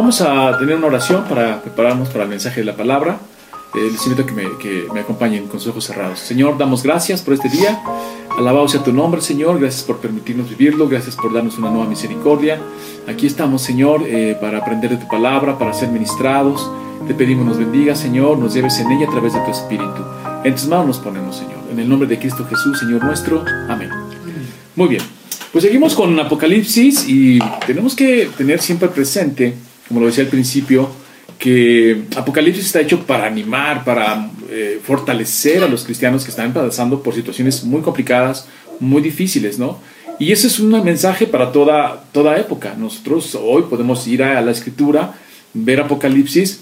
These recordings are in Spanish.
Vamos a tener una oración para prepararnos para el mensaje de la palabra. Eh, les invito a que me, que me acompañen con sus ojos cerrados. Señor, damos gracias por este día. Alabado sea tu nombre, Señor. Gracias por permitirnos vivirlo. Gracias por darnos una nueva misericordia. Aquí estamos, Señor, eh, para aprender de tu palabra, para ser ministrados. Te pedimos nos bendiga, Señor, nos lleves en ella a través de tu Espíritu. En tus manos nos ponemos, Señor. En el nombre de Cristo Jesús, Señor nuestro. Amén. Muy bien. Pues seguimos con Apocalipsis y tenemos que tener siempre presente, como lo decía al principio, que Apocalipsis está hecho para animar, para eh, fortalecer a los cristianos que están pasando por situaciones muy complicadas, muy difíciles, ¿no? Y ese es un mensaje para toda, toda época. Nosotros hoy podemos ir a la escritura, ver Apocalipsis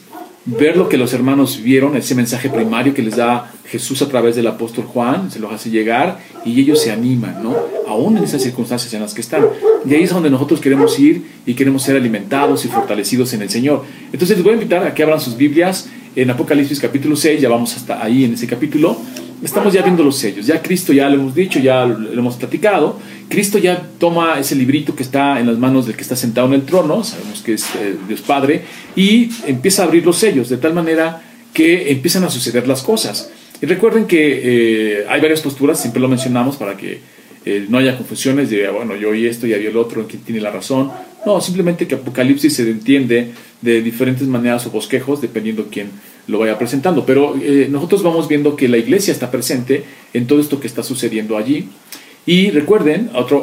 ver lo que los hermanos vieron, ese mensaje primario que les da Jesús a través del apóstol Juan, se los hace llegar y ellos se animan, ¿no? Aún en esas circunstancias en las que están. Y ahí es donde nosotros queremos ir y queremos ser alimentados y fortalecidos en el Señor. Entonces les voy a invitar a que abran sus Biblias en Apocalipsis capítulo 6, ya vamos hasta ahí en ese capítulo. Estamos ya viendo los sellos, ya Cristo ya lo hemos dicho, ya lo hemos platicado. Cristo ya toma ese librito que está en las manos del que está sentado en el trono, sabemos que es eh, Dios Padre, y empieza a abrir los sellos de tal manera que empiezan a suceder las cosas. Y recuerden que eh, hay varias posturas, siempre lo mencionamos para que eh, no haya confusiones de, bueno, yo oí esto y había el otro, quién tiene la razón. No, simplemente que Apocalipsis se entiende de diferentes maneras o bosquejos, dependiendo quién lo vaya presentando. Pero nosotros vamos viendo que la iglesia está presente en todo esto que está sucediendo allí. Y recuerden, otra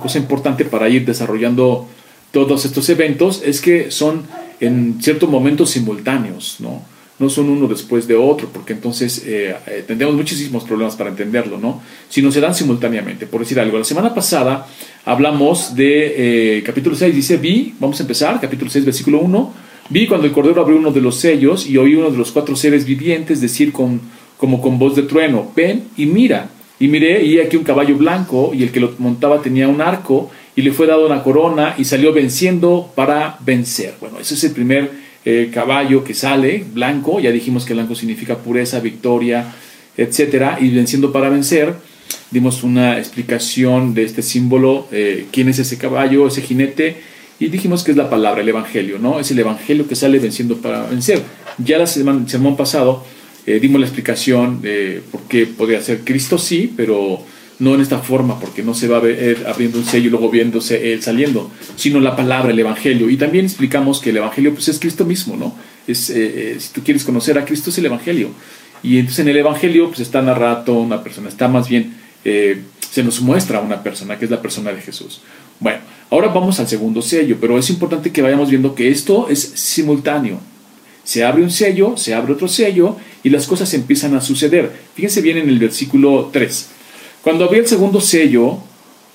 cosa importante para ir desarrollando todos estos eventos es que son en ciertos momentos simultáneos, ¿no? No son uno después de otro, porque entonces eh, eh, tendríamos muchísimos problemas para entenderlo, ¿no? Si no se dan simultáneamente. Por decir algo, la semana pasada hablamos de eh, capítulo 6, dice, vi, vamos a empezar, capítulo 6, versículo 1, vi cuando el Cordero abrió uno de los sellos y oí uno de los cuatro seres vivientes decir con, como con voz de trueno, ven y mira. Y miré, y aquí un caballo blanco, y el que lo montaba tenía un arco, y le fue dado una corona, y salió venciendo para vencer. Bueno, ese es el primer eh, caballo que sale, blanco, ya dijimos que blanco significa pureza, victoria, etcétera, y venciendo para vencer. Dimos una explicación de este símbolo, eh, quién es ese caballo, ese jinete, y dijimos que es la palabra, el evangelio, ¿no? Es el evangelio que sale venciendo para vencer. Ya el sermón pasado eh, dimos la explicación de por qué podría ser Cristo sí, pero no en esta forma, porque no se va a ver abriendo un sello y luego viéndose él saliendo, sino la palabra, el Evangelio. Y también explicamos que el Evangelio pues, es Cristo mismo, ¿no? Es, eh, eh, si tú quieres conocer a Cristo es el Evangelio. Y entonces en el Evangelio pues, está narrado una persona, está más bien, se nos muestra una persona, que es la persona de Jesús. Bueno, ahora vamos al segundo sello, pero es importante que vayamos viendo que esto es simultáneo. Se abre un sello, se abre otro sello y las cosas empiezan a suceder. Fíjense bien en el versículo 3. Cuando abrí el segundo sello,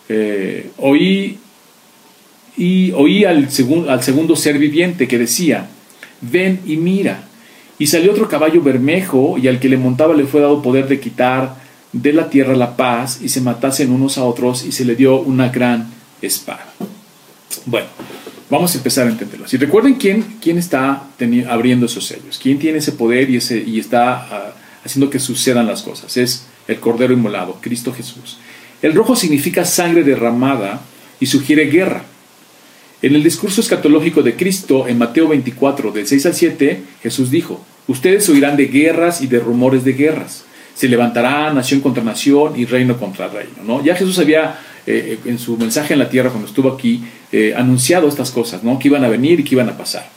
eh, oí, y oí al, al segundo ser viviente que decía, ven y mira. Y salió otro caballo bermejo y al que le montaba le fue dado poder de quitar de la tierra la paz y se matasen unos a otros y se le dio una gran espada. Bueno, Vamos a empezar a entenderlo. Si recuerden quién, quién está abriendo esos sellos, quién tiene ese poder y está ah, haciendo que sucedan las cosas. Es el Cordero Inmolado, Cristo Jesús. El rojo significa sangre derramada y sugiere guerra. En el discurso escatológico de Cristo, en Mateo 24, del 6 al 7, Jesús dijo, ustedes oirán de guerras y de rumores de guerras. Se levantará nación contra nación y reino contra reino. ¿no? Ya Jesús había eh, en su mensaje en la tierra cuando estuvo aquí, eh, anunciado estas cosas, ¿no? que iban a venir y que iban a pasar.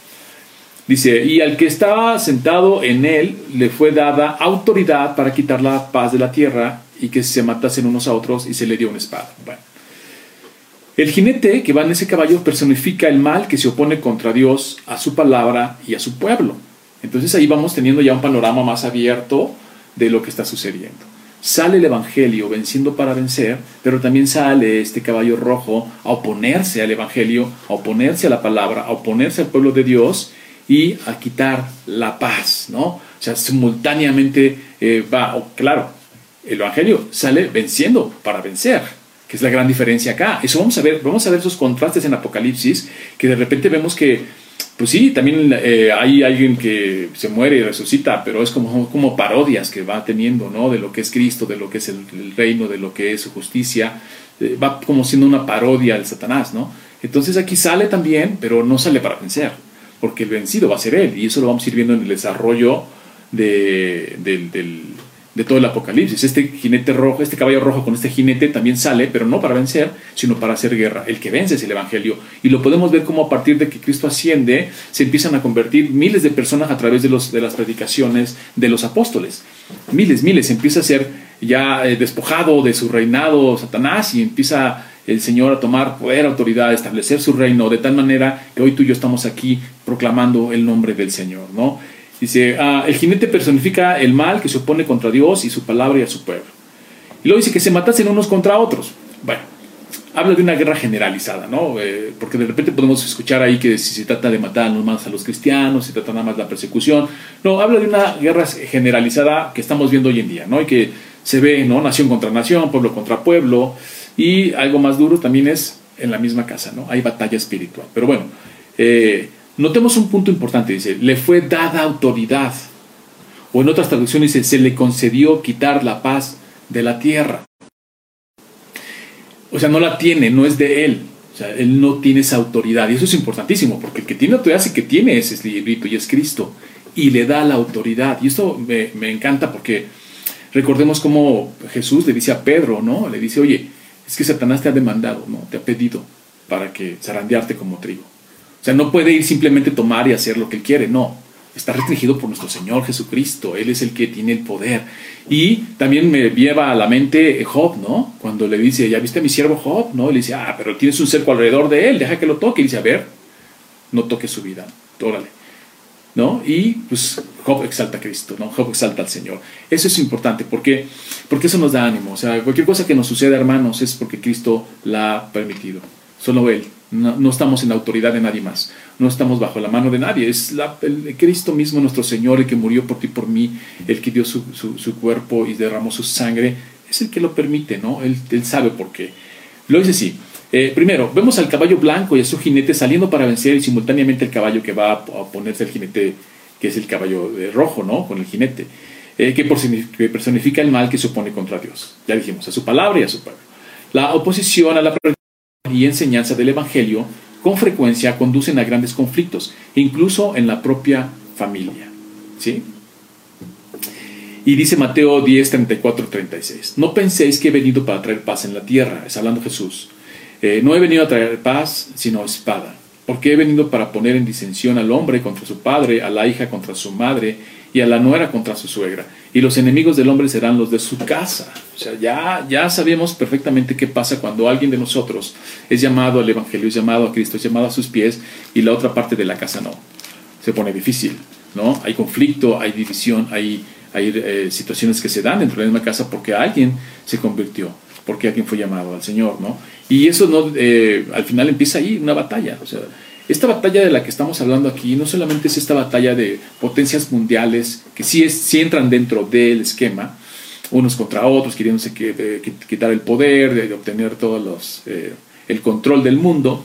Dice, y al que estaba sentado en él le fue dada autoridad para quitar la paz de la tierra y que se matasen unos a otros y se le dio una espada. Bueno. El jinete que va en ese caballo personifica el mal que se opone contra Dios, a su palabra y a su pueblo. Entonces ahí vamos teniendo ya un panorama más abierto de lo que está sucediendo sale el Evangelio venciendo para vencer, pero también sale este caballo rojo a oponerse al Evangelio, a oponerse a la palabra, a oponerse al pueblo de Dios y a quitar la paz, ¿no? O sea, simultáneamente eh, va, claro, el Evangelio sale venciendo para vencer, que es la gran diferencia acá. Eso vamos a ver, vamos a ver esos contrastes en Apocalipsis, que de repente vemos que pues sí, también eh, hay alguien que se muere y resucita, pero es como, como parodias que va teniendo, ¿no? De lo que es Cristo, de lo que es el, reino, de lo que es su justicia. Eh, va como siendo una parodia al Satanás, ¿no? Entonces aquí sale también, pero no sale para vencer, porque el vencido va a ser él, y eso lo vamos a viendo en el desarrollo de, de todo el Apocalipsis. Este jinete rojo, este caballo rojo con este jinete también sale, pero no para vencer, sino para hacer guerra. El que vence es el Evangelio. Y lo podemos ver como a partir de que Cristo asciende, se empiezan a convertir miles de personas a través de las predicaciones de los apóstoles. Miles, miles. Empieza a ser ya eh, despojado de su reinado Satanás y empieza el Señor a tomar poder, autoridad, a establecer su reino, de tal manera que hoy tú y yo estamos aquí proclamando el nombre del Señor, ¿no? Dice, ah, el jinete personifica el mal que se opone contra Dios y su palabra y a su pueblo. Y luego dice que se matasen unos contra otros. Bueno, habla de una guerra generalizada, ¿no? Eh, porque de repente podemos escuchar ahí que si se trata de matar más a los cristianos, se trata nada más de la persecución. No, habla de una guerra generalizada que estamos viendo hoy en día, ¿no? Y que se ve, ¿no? Nación contra nación, pueblo contra pueblo. Y algo más duro también es en la misma casa, ¿no? Hay batalla espiritual. Pero bueno, eh, notemos un punto importante, dice, le fue dada autoridad. O en otras traducciones dice, se le concedió quitar la paz de la tierra. O sea, no la tiene, no es de él. O sea, él no tiene esa autoridad. Y eso es importantísimo, porque el que tiene autoridad sí que tiene ese librito y es Cristo. Y le da la autoridad. Y esto me, me encanta porque recordemos cómo Jesús le dice a Pedro, ¿no? Le dice, oye, es que Satanás te ha demandado, ¿no? Te ha pedido para que zarandearte como trigo. O sea, no puede ir simplemente tomar y hacer lo que él quiere, no. Está restringido por nuestro Señor Jesucristo. Él es el que tiene el poder. Y también me lleva a la mente Job, ¿no? Cuando le dice, ¿ya viste a mi siervo Job? ¿No? Le dice, ah, pero tienes un cerco alrededor de él, deja que lo toque. Y dice, a ver, no toque su vida, órale. ¿No? Y pues Job exalta a Cristo, ¿no? Job exalta al Señor. Eso es importante porque, porque eso nos da ánimo. O sea, cualquier cosa que nos suceda, hermanos, es porque Cristo la ha permitido. Solo Él. No, estamos en la autoridad de nadie más. No estamos bajo la mano de nadie. Es la, el, Cristo mismo, nuestro Señor, el que murió por ti por mí, el que dio su, su, cuerpo y derramó su sangre. Es el que lo permite, ¿no? Él, él sabe por qué. Lo dice así. Eh, primero, vemos al caballo blanco y a su jinete saliendo para vencer y simultáneamente el caballo que va a oponerse al jinete, que es el caballo rojo, ¿no? Con el jinete, eh, que personifica el mal que se opone contra Dios. Ya dijimos, a su palabra y a su pueblo. La oposición a la y enseñanza del Evangelio con frecuencia conducen a grandes conflictos, incluso en la propia familia. ¿Sí? Y dice Mateo 10, 34, 36, no penséis que he venido para traer paz en la tierra, es hablando Jesús. Eh, no he venido a traer paz, sino espada, porque he venido para poner en disensión al hombre contra su padre, a la hija contra su madre, y a la nuera contra su suegra. Y los enemigos del hombre serán los de su casa. O sea, ya, ya sabemos perfectamente qué pasa cuando alguien de nosotros es llamado al Evangelio, es llamado a Cristo, es llamado a sus pies y la otra parte de la casa no. Se pone difícil, ¿no? Hay conflicto, hay división, hay, hay eh, situaciones que se dan dentro de la misma casa porque alguien se convirtió, porque alguien fue llamado al Señor, ¿no? Y eso no, eh, al final empieza ahí una batalla. O sea, esta batalla de la que estamos hablando aquí no solamente es esta batalla de potencias mundiales que sí, es, entran dentro del esquema, unos contra otros, queriéndose que, quitar el poder, de, obtener todos los, eh, el control del mundo,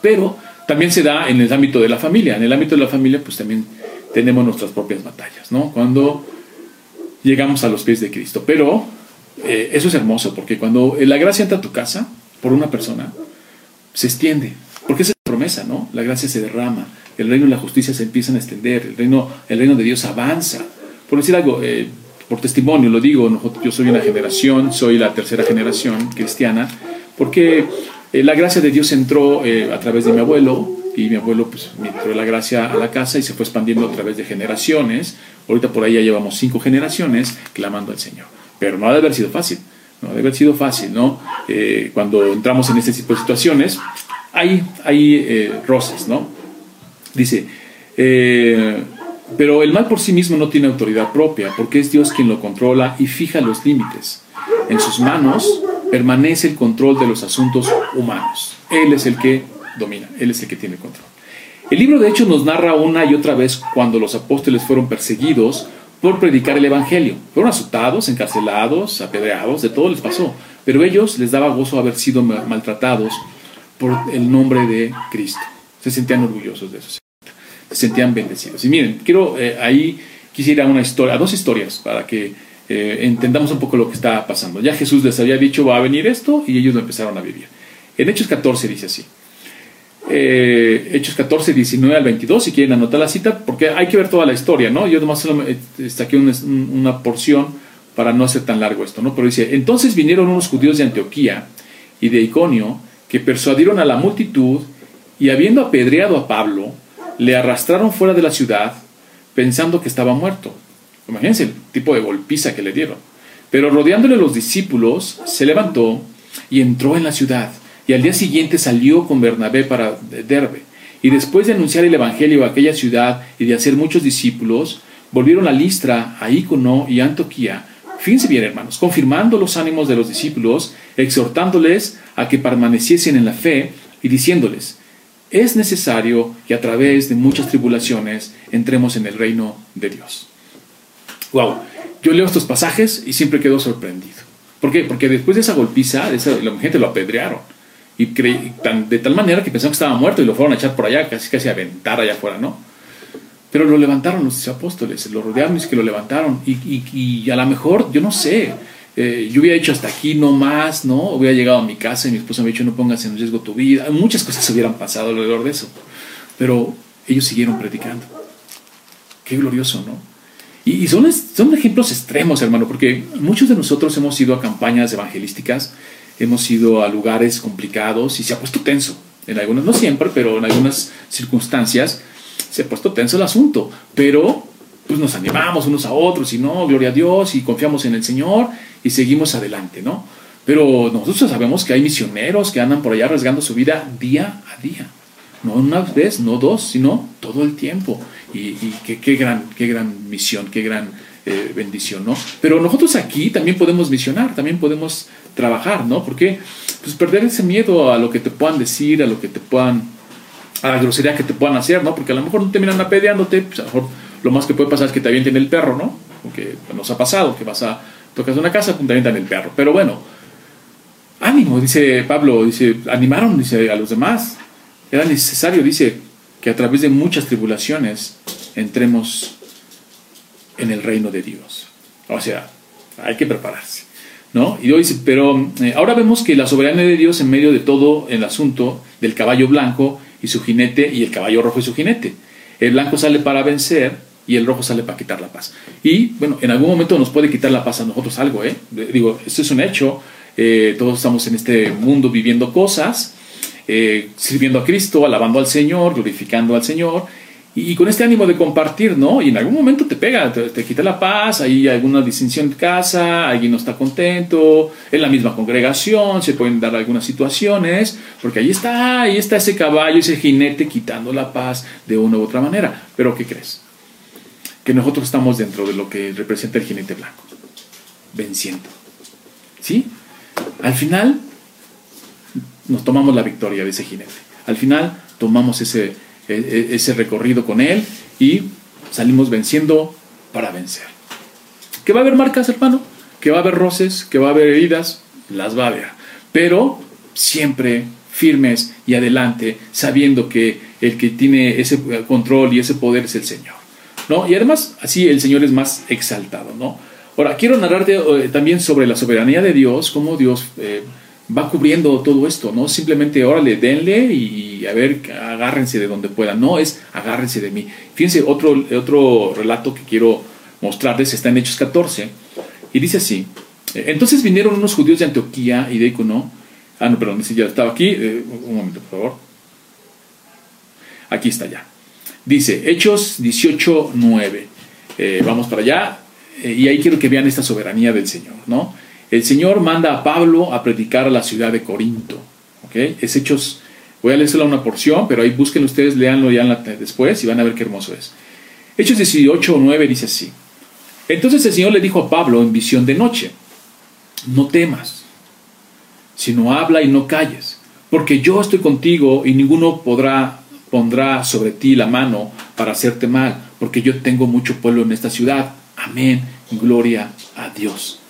pero también se da en el ámbito de la familia. En el ámbito de la familia, pues también tenemos nuestras propias batallas, ¿no? Cuando llegamos a los pies de Cristo. Pero eh, eso es hermoso, porque cuando la gracia entra a tu casa por una persona, se extiende, porque es promesa, ¿no? La gracia se derrama, el reino y la justicia se empiezan a extender, el reino, el reino de Dios avanza. Por decir algo, eh, por testimonio lo digo, yo soy una generación, soy la tercera generación cristiana, porque eh, la gracia de Dios entró eh, a través de mi abuelo, y mi abuelo pues entró la gracia a la casa y se fue expandiendo a través de generaciones. Ahorita por ahí ya llevamos cinco generaciones clamando al Señor. Pero no ha de haber sido fácil, no ha de haber sido fácil, ¿no? cuando entramos en este tipo de situaciones, hay, hay eh, roces, ¿no? Dice, eh, pero el mal por sí mismo no tiene autoridad propia, porque es Dios quien lo controla y fija los límites. En sus manos permanece el control de los asuntos humanos. Él es el que domina, Él es el que tiene control. El libro de Hechos nos narra una y otra vez cuando los apóstoles fueron perseguidos por predicar el Evangelio. Fueron azotados, encarcelados, apedreados, de todo les pasó. Pero ellos les daba gozo haber sido maltratados por el nombre de Cristo. Se sentían orgullosos de eso, se sentían bendecidos. Y miren, quiero eh, ahí quisiera una historia, dos historias para que eh, entendamos un poco lo que está pasando. Ya Jesús les había dicho va a venir esto y ellos lo empezaron a vivir. En Hechos 14 dice así. Eh, Hechos 14, 19 al 22, si quieren anotar la cita, porque hay que ver toda la historia, ¿no? Yo nomás solo saqué una, una porción para no hacer tan largo esto, ¿no? Pero dice, entonces vinieron unos judíos de Antioquía y de Iconio que persuadieron a la multitud y habiendo apedreado a Pablo, le arrastraron fuera de la ciudad pensando que estaba muerto. Imagínense el tipo de golpiza que le dieron. Pero rodeándole los discípulos, se levantó y entró en la ciudad. Y al día siguiente salió con Bernabé para Derbe. Y después de anunciar el Evangelio a aquella ciudad y de hacer muchos discípulos, volvieron a Listra, a Icono y a Antioquía. Fíjense bien, hermanos, confirmando los ánimos de los discípulos, exhortándoles a que permaneciesen en la fe y diciéndoles, es necesario que a través de muchas tribulaciones entremos en el reino de Dios. Wow, yo leo estos pasajes y siempre quedo sorprendido. ¿Por qué? Porque después de esa golpiza, la gente lo apedrearon. Y de tal manera que pensaron que estaba muerto y lo fueron a echar por allá, casi casi a aventar allá afuera, ¿no? Pero lo levantaron los apóstoles, lo rodearon y es que lo levantaron. Y, a lo mejor, yo no sé, eh, yo hubiera hecho hasta aquí no más, ¿no? Hubiera llegado a mi casa y mi esposa me hubiera dicho no pongas en riesgo tu vida. Muchas cosas hubieran pasado alrededor de eso. Pero ellos siguieron predicando. Qué glorioso, ¿no? Y, son, son ejemplos extremos, hermano, porque muchos de nosotros hemos ido a campañas evangelísticas, hemos ido a lugares complicados y se ha puesto tenso. En algunas, no siempre, pero en algunas circunstancias se ha puesto tenso el asunto, pero pues nos animamos unos a otros y no, gloria a Dios y confiamos en el Señor y seguimos adelante, ¿no? Pero nosotros sabemos que hay misioneros que andan por allá arriesgando su vida día a día. No una vez, no dos, sino todo el tiempo. Y, qué, gran, qué gran misión, qué gran eh, bendición, ¿no? Pero nosotros aquí también podemos misionar, también podemos trabajar, ¿no? Porque pues perder ese miedo a lo que te puedan decir, a lo que te puedan a la grosería que te puedan hacer, ¿no? Porque a lo mejor no terminan apedreándote, pues a lo mejor lo más que puede pasar es que te avienten el perro, ¿no? Porque nos ha pasado que vas a tocas una casa, pues te el perro. Pero bueno, ánimo, dice Pablo, dice, animaron, dice a los demás. Era necesario, dice, que a través de muchas tribulaciones entremos en el reino de Dios. O sea, hay que prepararse. ¿No? Y dice, pero eh, ahora vemos que la soberanía de Dios en medio de todo el asunto del caballo blanco y su jinete y el caballo rojo y su jinete. El blanco sale para vencer y el rojo sale para quitar la paz. Y bueno, en algún momento nos puede quitar la paz a nosotros algo, ¿eh? Digo, esto es un hecho, eh, todos estamos en este mundo viviendo cosas, eh, sirviendo a Cristo, alabando al Señor, glorificando al Señor, y, con este ánimo de compartir, ¿no? Y en algún momento te pega, te, quita la paz, hay alguna distinción en casa, alguien no está contento, en la misma congregación se pueden dar algunas situaciones, porque ahí está, ahí está ese caballo, ese jinete quitando la paz de una u otra manera. Pero ¿qué crees? Que nosotros estamos dentro de lo que representa el jinete blanco, venciendo. ¿Sí? Al final nos tomamos la victoria de ese jinete. Al final tomamos ese ese recorrido con Él y salimos venciendo para vencer. ¿Que va a haber marcas, hermano? ¿Que va a haber roces? ¿Que va a haber heridas? Las va a haber. Pero siempre firmes y adelante, sabiendo que el que tiene ese control y ese poder es el Señor. ¿no? Y además, así el Señor es más exaltado. ¿no? Ahora, quiero narrarte eh, también sobre la soberanía de Dios, cómo Dios eh, va cubriendo todo esto, no simplemente órale, denle y a ver, agárrense de donde puedan, no es agárrense de mí. Fíjense, otro, otro relato que quiero mostrarles está en Hechos 14 y dice así, entonces vinieron unos judíos de Antioquía y de Icono, ah no, perdón, ya estaba aquí, eh, un momento por favor, aquí está ya, dice Hechos 18, 9, eh, vamos para allá, eh, y ahí quiero que vean esta soberanía del Señor, ¿no? El Señor manda a Pablo a predicar a la ciudad de Corinto. ¿okay? Es Hechos, voy a leerle una porción, pero ahí busquen ustedes, leanlo ya después y van a ver qué hermoso es. Hechos 18 o 9 dice así. Entonces el Señor le dijo a Pablo en visión de noche, no temas, sino habla y no calles, porque yo estoy contigo y ninguno podrá pondrá sobre ti la mano para hacerte mal, porque yo tengo mucho pueblo en esta ciudad. Amén. Gloria a Dios.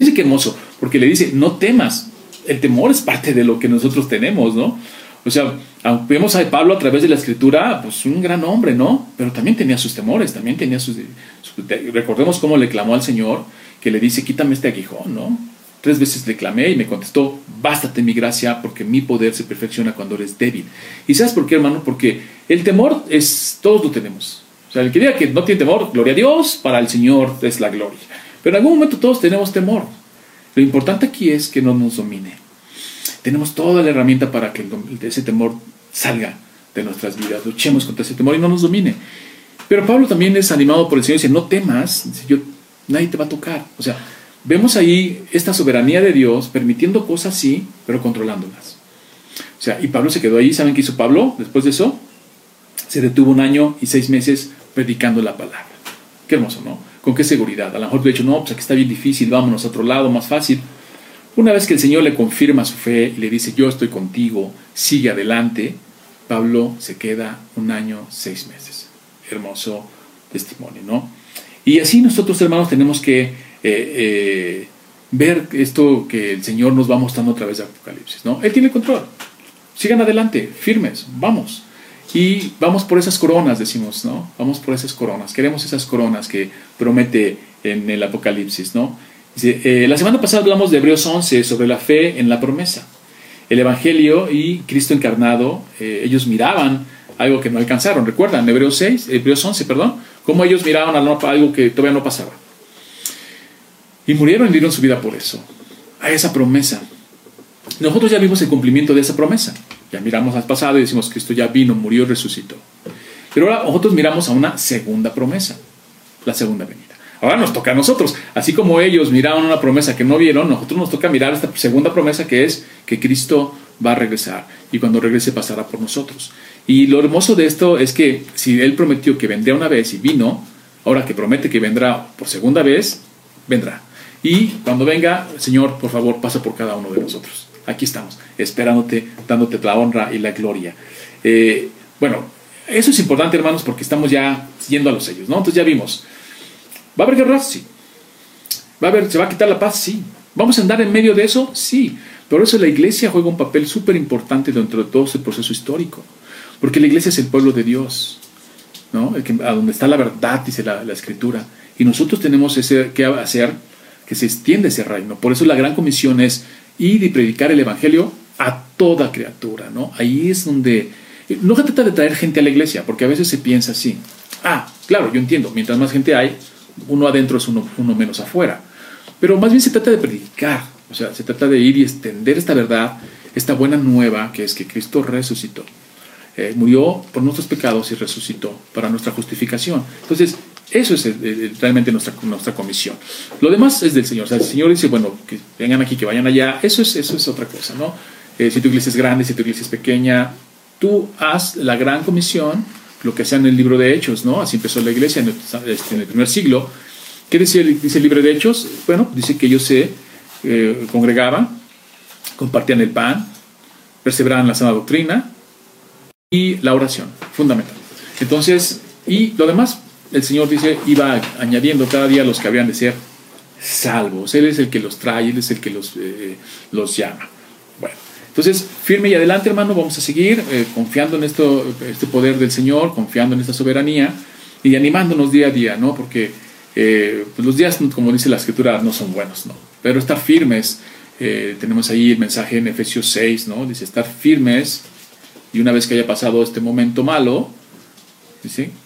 Dice que hermoso, porque le dice, no temas. El temor es parte de lo que nosotros tenemos, ¿no? O sea, vemos a Pablo a través de la escritura, pues un gran hombre, ¿no? Pero también tenía sus temores, también tenía sus... recordemos cómo le clamó al Señor, que le dice, quítame este aguijón, ¿no? Tres veces le clamé y me contestó, bástate mi gracia, porque mi poder se perfecciona cuando eres débil. ¿Y sabes por qué, hermano? Porque el temor es, todos lo tenemos. O sea, el que diga que no tiene temor, gloria a Dios, para el Señor es la gloria. Pero en algún momento todos tenemos temor. Lo importante aquí es que no nos domine. Tenemos toda la herramienta para que ese temor salga de nuestras vidas. Luchemos contra ese temor y no nos domine. Pero Pablo también es animado por el Señor y dice, no temas, yo, nadie te va a tocar. O sea, vemos ahí esta soberanía de Dios permitiendo cosas sí, pero controlándolas. O sea, y Pablo se quedó ahí. ¿Saben qué hizo Pablo después de eso? Se detuvo un año y seis meses predicando la palabra. Qué hermoso, ¿no? ¿Con qué seguridad? A lo mejor le dicho, no, pues aquí está bien difícil, vámonos a otro lado, más fácil. Una vez que el Señor le confirma su fe y le dice, yo estoy contigo, sigue adelante, Pablo se queda un año, seis meses. Hermoso testimonio, ¿no? Y así nosotros, hermanos, tenemos que eh, eh, ver esto que el Señor nos va mostrando a través de Apocalipsis, ¿no? Él tiene control. Sigan adelante, firmes, vamos. Y vamos por esas coronas, decimos, ¿no? Vamos por esas coronas. Queremos esas coronas que promete en el Apocalipsis, ¿no? Eh, la semana pasada hablamos de Hebreos 11 sobre la fe en la promesa. El Evangelio y Cristo encarnado, eh, ellos miraban algo que no alcanzaron. ¿Recuerdan? Hebreos 6, Hebreos 11, perdón, cómo ellos miraban algo que todavía no pasaba. Y murieron y dieron su vida por eso, a esa promesa. Nosotros ya vimos el cumplimiento de esa promesa. Ya miramos al pasado y decimos, Cristo ya vino, murió y resucitó. Pero ahora nosotros miramos a una segunda promesa, la segunda venida. Ahora nos toca a nosotros. Así como ellos miraron una promesa que no vieron, nosotros nos toca mirar esta segunda promesa que es que Cristo va a regresar y cuando regrese pasará por nosotros. Y lo hermoso de esto es que si Él prometió que vendría una vez y vino, ahora que promete que vendrá por segunda vez, vendrá. Y cuando venga, Señor, por favor, pasa por cada uno de nosotros. Aquí estamos, esperándote, dándote la honra y la gloria. Eh, bueno, eso es importante, hermanos, porque estamos ya yendo a los sellos, ¿no? Entonces ya vimos ¿Va a haber guerra? Sí. ¿Va a haber, ¿Se va a quitar la paz? Sí. ¿Vamos a andar en medio de eso? Sí. Por eso la iglesia juega un papel súper importante dentro de todo ese proceso histórico. Porque la iglesia es el pueblo de Dios, ¿no? El que, a donde está la verdad, dice la, escritura. Y nosotros tenemos ese, que hacer que se extienda ese reino. Por eso la gran comisión es y predicar el evangelio a toda criatura, ¿no? Ahí es donde no se trata de traer gente a la iglesia, porque a veces se piensa así. Ah, claro, yo entiendo, mientras más gente hay, uno adentro es uno, menos afuera. Pero más bien se trata de predicar, o sea, se trata de ir y extender esta verdad, esta buena nueva que es que Cristo resucitó. Eh, murió por nuestros pecados y resucitó para nuestra justificación. Entonces, eso es realmente nuestra, nuestra comisión. Lo demás es del Señor. O sea, el Señor dice, bueno, que vengan aquí, que vayan allá. Eso es, eso es otra cosa, ¿no? Eh, si tu iglesia es grande, si tu iglesia es pequeña, tú haz la gran comisión lo que hacía en el libro de Hechos, ¿no? Así empezó la iglesia en el, este, primer siglo. ¿Qué dice el libro de Hechos? Bueno, dice que ellos se eh, congregaban, compartían el pan, perseveraban en la sana doctrina y la oración, fundamental. Entonces, y lo demás, el Señor dice, iba añadiendo cada día los que habían de ser salvos. Él es el que los trae, Él es el que los, eh, llama. Bueno, entonces, firme y adelante, hermano, vamos a seguir eh, confiando en esto, este poder del Señor, confiando en esta soberanía y animándonos día a día, ¿no? Porque eh, pues los días, como dice la Escritura, no son buenos, ¿no? Pero estar firmes, tenemos ahí el mensaje en Efesios 6, ¿no? Dice, estar firmes y una vez que haya pasado este momento malo,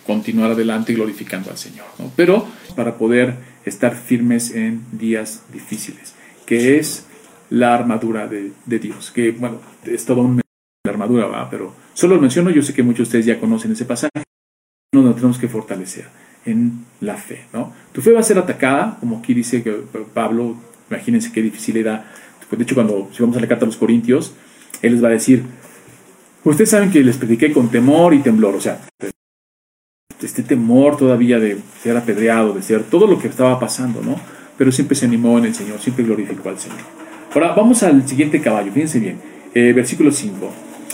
continuar adelante glorificando al Señor. Pero para poder estar firmes en días difíciles, que es la armadura de, Dios, que bueno, es todo un la armadura, ¿va? pero solo lo menciono, yo sé que muchos de ustedes ya conocen ese pasaje, no tenemos que fortalecer en la fe, ¿no? Tu fe va a ser atacada, como aquí dice Pablo, imagínense qué difícil era, de hecho cuando si vamos a la carta a los Corintios, él les va a decir, ustedes saben que les prediqué con temor y temblor, o sea, este temor todavía de ser apedreado, de ser todo lo que estaba pasando, ¿no? Pero siempre se animó en el Señor, siempre glorificó al Señor. Ahora vamos al siguiente caballo, fíjense bien, eh, versículo 5.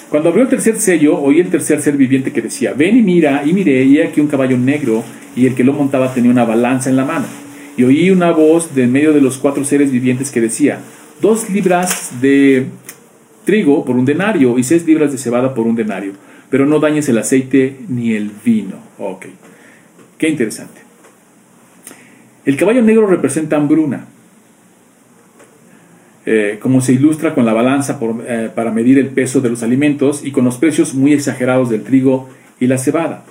Cuando abrió el tercer sello, oí el tercer ser viviente que decía, ven y mira, y miré, y aquí un caballo negro, y el que lo montaba tenía una balanza en la mano. Y oí una voz de en medio de los cuatro seres vivientes que decía, dos libras de trigo por un denario y seis libras de cebada por un denario, pero no dañes el aceite ni el vino. Ok, qué interesante. El caballo negro representa hambruna. eh, como se ilustra con la balanza eh, para medir el peso de los alimentos y con los precios muy exagerados del trigo y la cebada.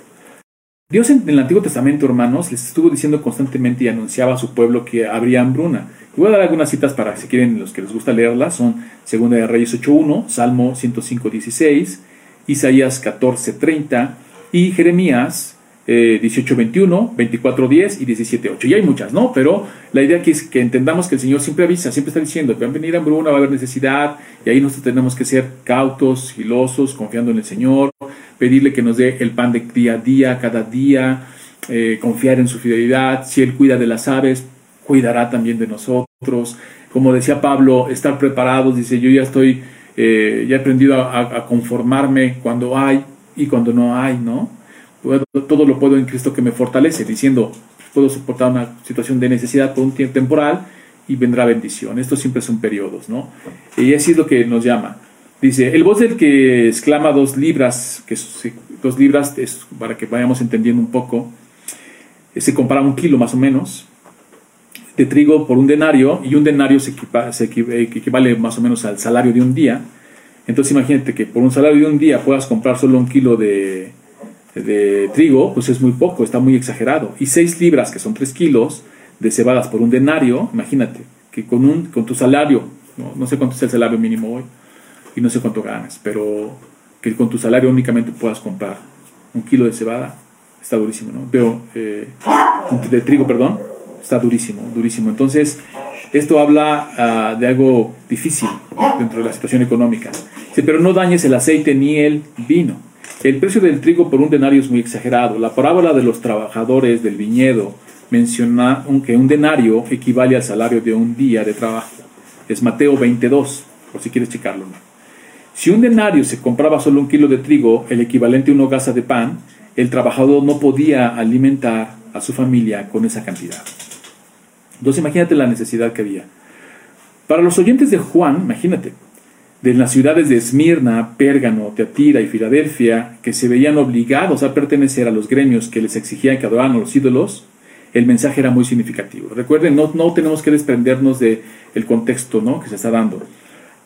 Dios en, el Antiguo Testamento, hermanos, les estuvo diciendo constantemente y anunciaba a su pueblo que habría hambruna. Voy a dar algunas citas para si quieren los que les gusta leerlas. Son 2 de Reyes 8.1, Salmo 105.16, Isaías 14.30 y Jeremías 18.21, eh, 24.10 y 17.8. Y hay muchas, ¿no? Pero la idea aquí es que entendamos que el Señor siempre avisa, siempre está diciendo que va a venir hambruna, va a haber necesidad, y ahí nosotros tenemos que ser cautos, filosos, confiando en el Señor, pedirle que nos dé el pan de día a día, cada día, eh, confiar en su fidelidad. Si Él cuida de las aves, cuidará también de nosotros. Como decía Pablo, estar preparados, dice, yo ya estoy, eh, ya he aprendido a conformarme cuando hay y cuando no hay, ¿no? todo lo puedo en Cristo que me fortalece, diciendo, puedo soportar una situación de necesidad por un tiempo temporal y vendrá bendición. Esto siempre son periodos, ¿no? Y así es lo que nos llama. Dice, el voz del que exclama dos libras, que dos libras es para que vayamos entendiendo un poco, eh, se compara un kilo más o menos trigo por un denario y un denario se, se equivale más o menos al salario de un día. Entonces imagínate que por un salario de un día puedas comprar solo un kilo de, de trigo, pues es muy poco, está muy exagerado. Y 6 libras, que son 3 kilos, de cebadas por un denario, imagínate, que con, un, con tu salario, ¿no? sé cuánto es el salario mínimo hoy, y no sé cuánto ganas, pero que con tu salario únicamente puedas comprar un kilo de cebada, está durísimo, ¿no? Veo, eh, de trigo, perdón, está durísimo, durísimo. Entonces, esto habla ah, de algo difícil dentro de la situación económica. pero no dañes el aceite ni el vino el precio del trigo por un denario es muy exagerado. La parábola de los trabajadores del viñedo menciona que un denario equivale al salario de un día de trabajo. Es Mateo 22, por si quieres checarlo. Si un denario se compraba solo un kilo de trigo, el equivalente a una hogaza de pan, el trabajador no podía alimentar a su familia con esa cantidad. Entonces imagínate la necesidad que había. Para los oyentes de Juan, imagínate, de las ciudades de Esmirna, Pérgamo, Teatira y Filadelfia, que se veían obligados a pertenecer a los gremios que les exigían que adoraran a los ídolos, el mensaje era muy significativo. Recuerden, no, no tenemos que desprendernos del el contexto ¿no? que se está dando.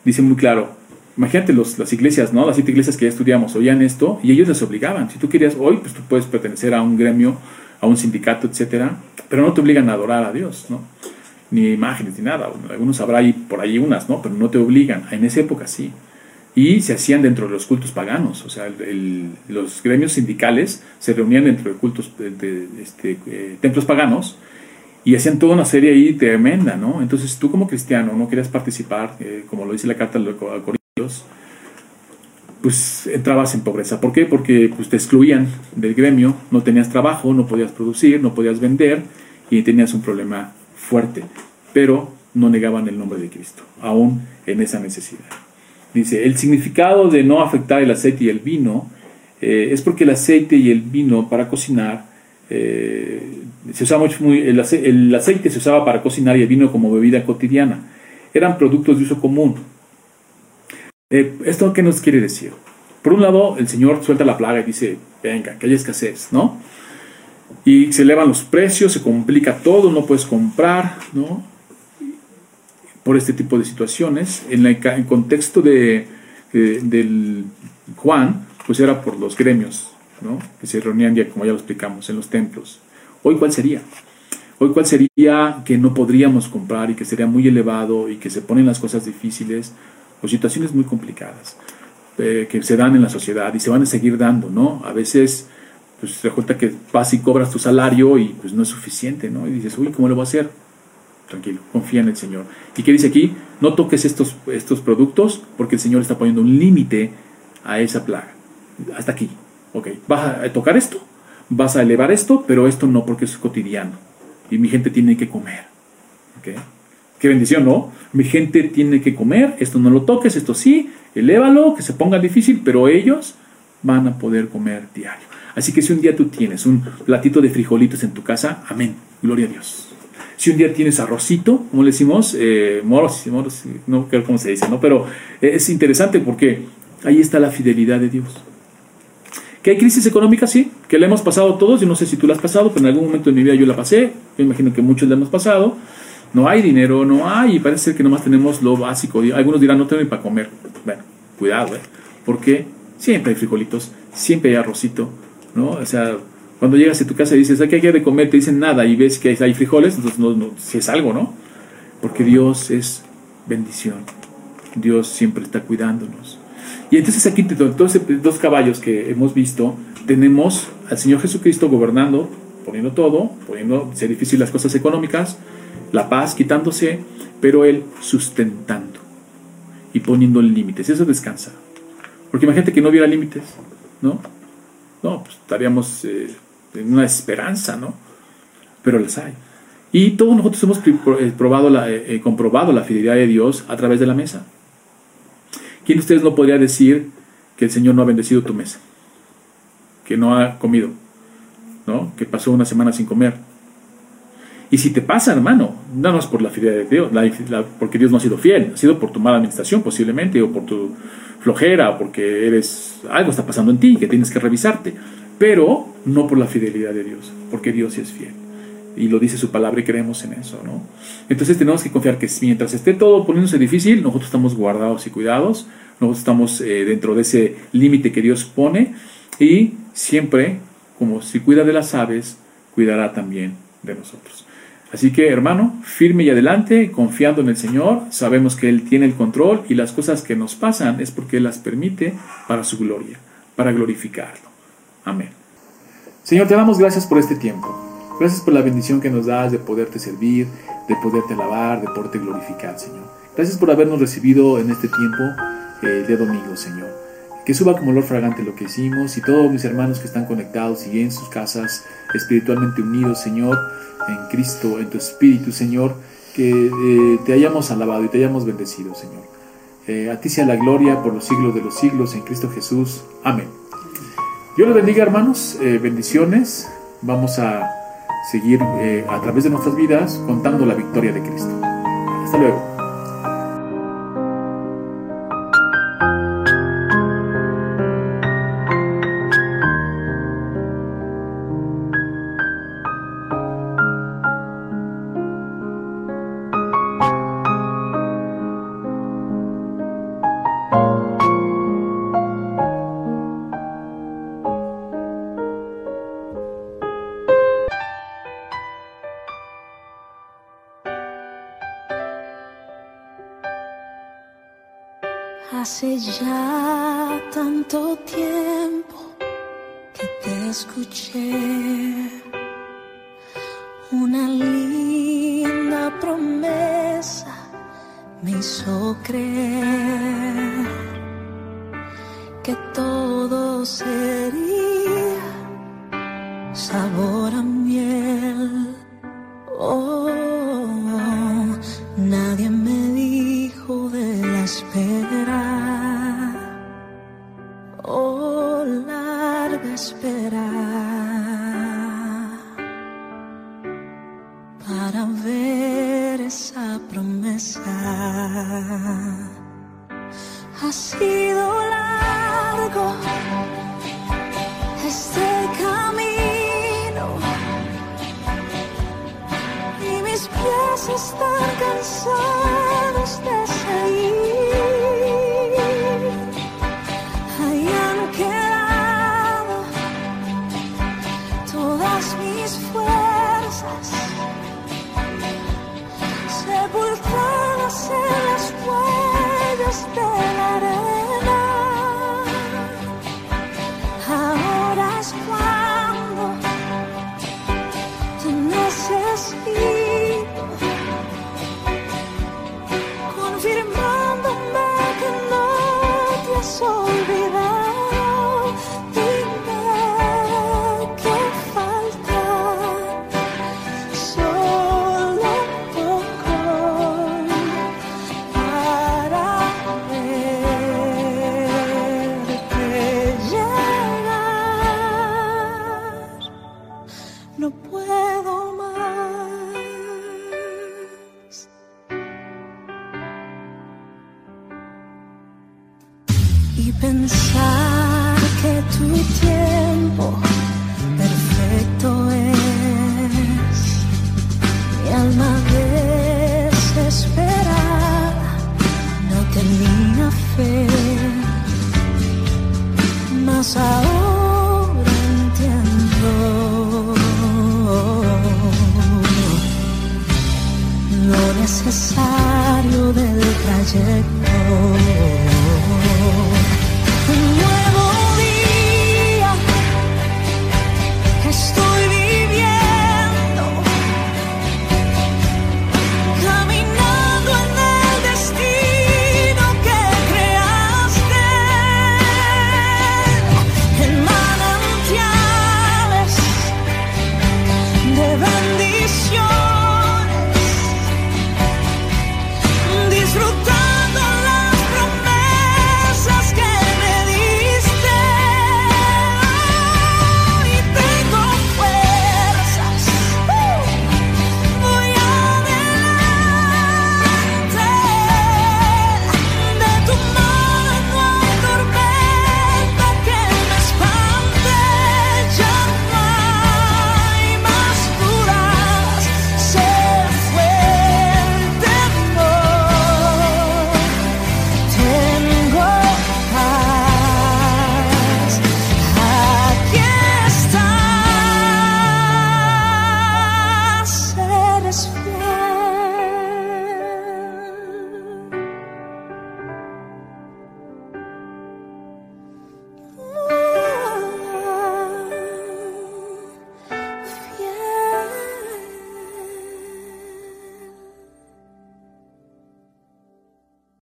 Dice muy claro, imagínate los, las iglesias, ¿no? las siete iglesias que ya estudiamos, oían esto y ellos les obligaban. Si tú querías hoy, pues tú puedes pertenecer a un gremio, a un sindicato, etcétera, pero no te obligan a adorar a Dios. ¿no? ni imágenes ni nada. Algunos habrá ahí, por ahí unas, ¿no? Pero no te obligan. En esa época sí. Y se hacían dentro de los cultos paganos. O sea, los gremios sindicales se reunían dentro de cultos, de, este, eh, templos paganos y hacían toda una serie ahí tremenda, ¿no? Entonces tú como cristiano no querías participar, eh, como lo dice la carta de Corintios, pues entrabas en pobreza. ¿Por qué? Porque pues, te excluían del gremio, no tenías trabajo, no podías producir, no podías vender y tenías un problema fuerte, pero no negaban el nombre de Cristo, aún en esa necesidad. Dice, el significado de no afectar el aceite y el vino eh, es porque el aceite y el vino para cocinar, eh, se usaba mucho, muy, el, aceite, se usaba para cocinar y el vino como bebida cotidiana. Eran productos de uso común. Eh, ¿Esto qué nos quiere decir? Por un lado, el Señor suelta la plaga y dice, venga, que haya escasez, ¿no? y se elevan los precios, se complica todo, no puedes comprar, ¿no? Por este tipo de situaciones. En el contexto de, del Juan, pues era por los gremios, ¿no? Que se reunían, ya, como ya lo explicamos, en los templos. Hoy, ¿cuál sería? Hoy, ¿cuál sería que no podríamos comprar y que sería muy elevado y que se ponen las cosas difíciles o situaciones muy complicadas eh, que se dan en la sociedad y se van a seguir dando, ¿no? A veces pues resulta que vas y cobras tu salario y pues no es suficiente, ¿no? Y dices, uy, ¿cómo lo voy a hacer? Tranquilo, confía en el Señor. ¿Y qué dice aquí? No toques estos, estos productos porque el Señor está poniendo un límite a esa plaga. Hasta aquí. Ok, vas a tocar esto, vas a elevar esto, pero esto no porque es cotidiano. Y mi gente tiene que comer. ¿Ok? Qué bendición, ¿no? Mi gente tiene que comer, esto no lo toques, esto sí, elévalo, que se ponga difícil, pero ellos van a poder comer diario. Así que si un día tú tienes un platito de frijolitos en tu casa, amén, gloria a Dios. Si un día tienes arrocito, como le decimos, eh, moros, moros, no creo cómo se dice, ¿no? Pero es interesante porque ahí está la fidelidad de Dios. ¿Que hay crisis económica? Sí, que la hemos pasado todos, yo no sé si tú la has pasado, pero en algún momento de mi vida yo la pasé, yo imagino que muchos la hemos pasado, no hay dinero, no hay, y parece ser que nomás tenemos lo básico. Algunos dirán, no tengo ni para comer. Bueno, cuidado, ¿eh? Porque siempre hay frijolitos, siempre hay arrocito, ¿no? O sea, cuando llegas a tu casa y dices, ¿qué hay de comer? Te dicen nada y ves que hay frijoles, entonces no, no, si es algo, ¿no? Porque Dios es bendición. Dios siempre está cuidándonos. Y entonces aquí, todos dos caballos que hemos visto, tenemos al Señor Jesucristo gobernando, poniendo todo, poniendo, ser difícil las cosas económicas, la paz quitándose, pero Él sustentando y poniendo límites. Eso descansa. Porque imagínate que no hubiera límites, ¿no? No, pues estaríamos eh, en una esperanza, ¿no? Pero las hay. Y todos nosotros hemos eh, probado la, eh, comprobado la fidelidad de Dios a través de la mesa. ¿Quién de ustedes no podría decir que el Señor no ha bendecido tu mesa? Que no ha comido, ¿no? Que pasó una semana sin comer. Y si te pasa, hermano, no es por la fidelidad de Dios, porque Dios no ha sido fiel, ha sido por tu mala administración posiblemente, o por tu flojera, o porque eres algo está pasando en ti que tienes que revisarte, pero no por la fidelidad de Dios, porque Dios sí es fiel. Y lo dice su palabra y creemos en eso, ¿no? Entonces tenemos que confiar que mientras esté todo poniéndose difícil, nosotros estamos guardados y cuidados, nosotros estamos eh, dentro de ese límite que Dios pone y siempre, como si cuida de las aves, cuidará también de nosotros. Así que, hermano, firme y adelante, confiando en el Señor, sabemos que Él tiene el control y las cosas que nos pasan es porque Él las permite para su gloria, para glorificarlo. Amén. Señor, te damos gracias por este tiempo. Gracias por la bendición que nos das de poderte servir, de poderte alabar, de poderte glorificar, Señor. Gracias por habernos recibido en este tiempo eh, de domingo, Señor. Que suba como olor fragante lo que hicimos y todos mis hermanos que están conectados y en sus casas espiritualmente unidos, Señor en Cristo, en tu Espíritu, Señor, que eh, te hayamos alabado y te hayamos bendecido, Señor. Eh, a ti sea la gloria por los siglos de los siglos en Cristo Jesús. Amén. Dios los bendiga, hermanos. Eh, bendiciones. Vamos a seguir a través de nuestras vidas contando la victoria de Cristo. Hasta luego. Hace ya tanto tiempo que te escuché. Una linda promesa me hizo creer que todo sería sabor y pensar que tu tiempo perfecto es. Mi alma desesperada no tenía fe, mas ahora entiendo. Lo necesario del trayecto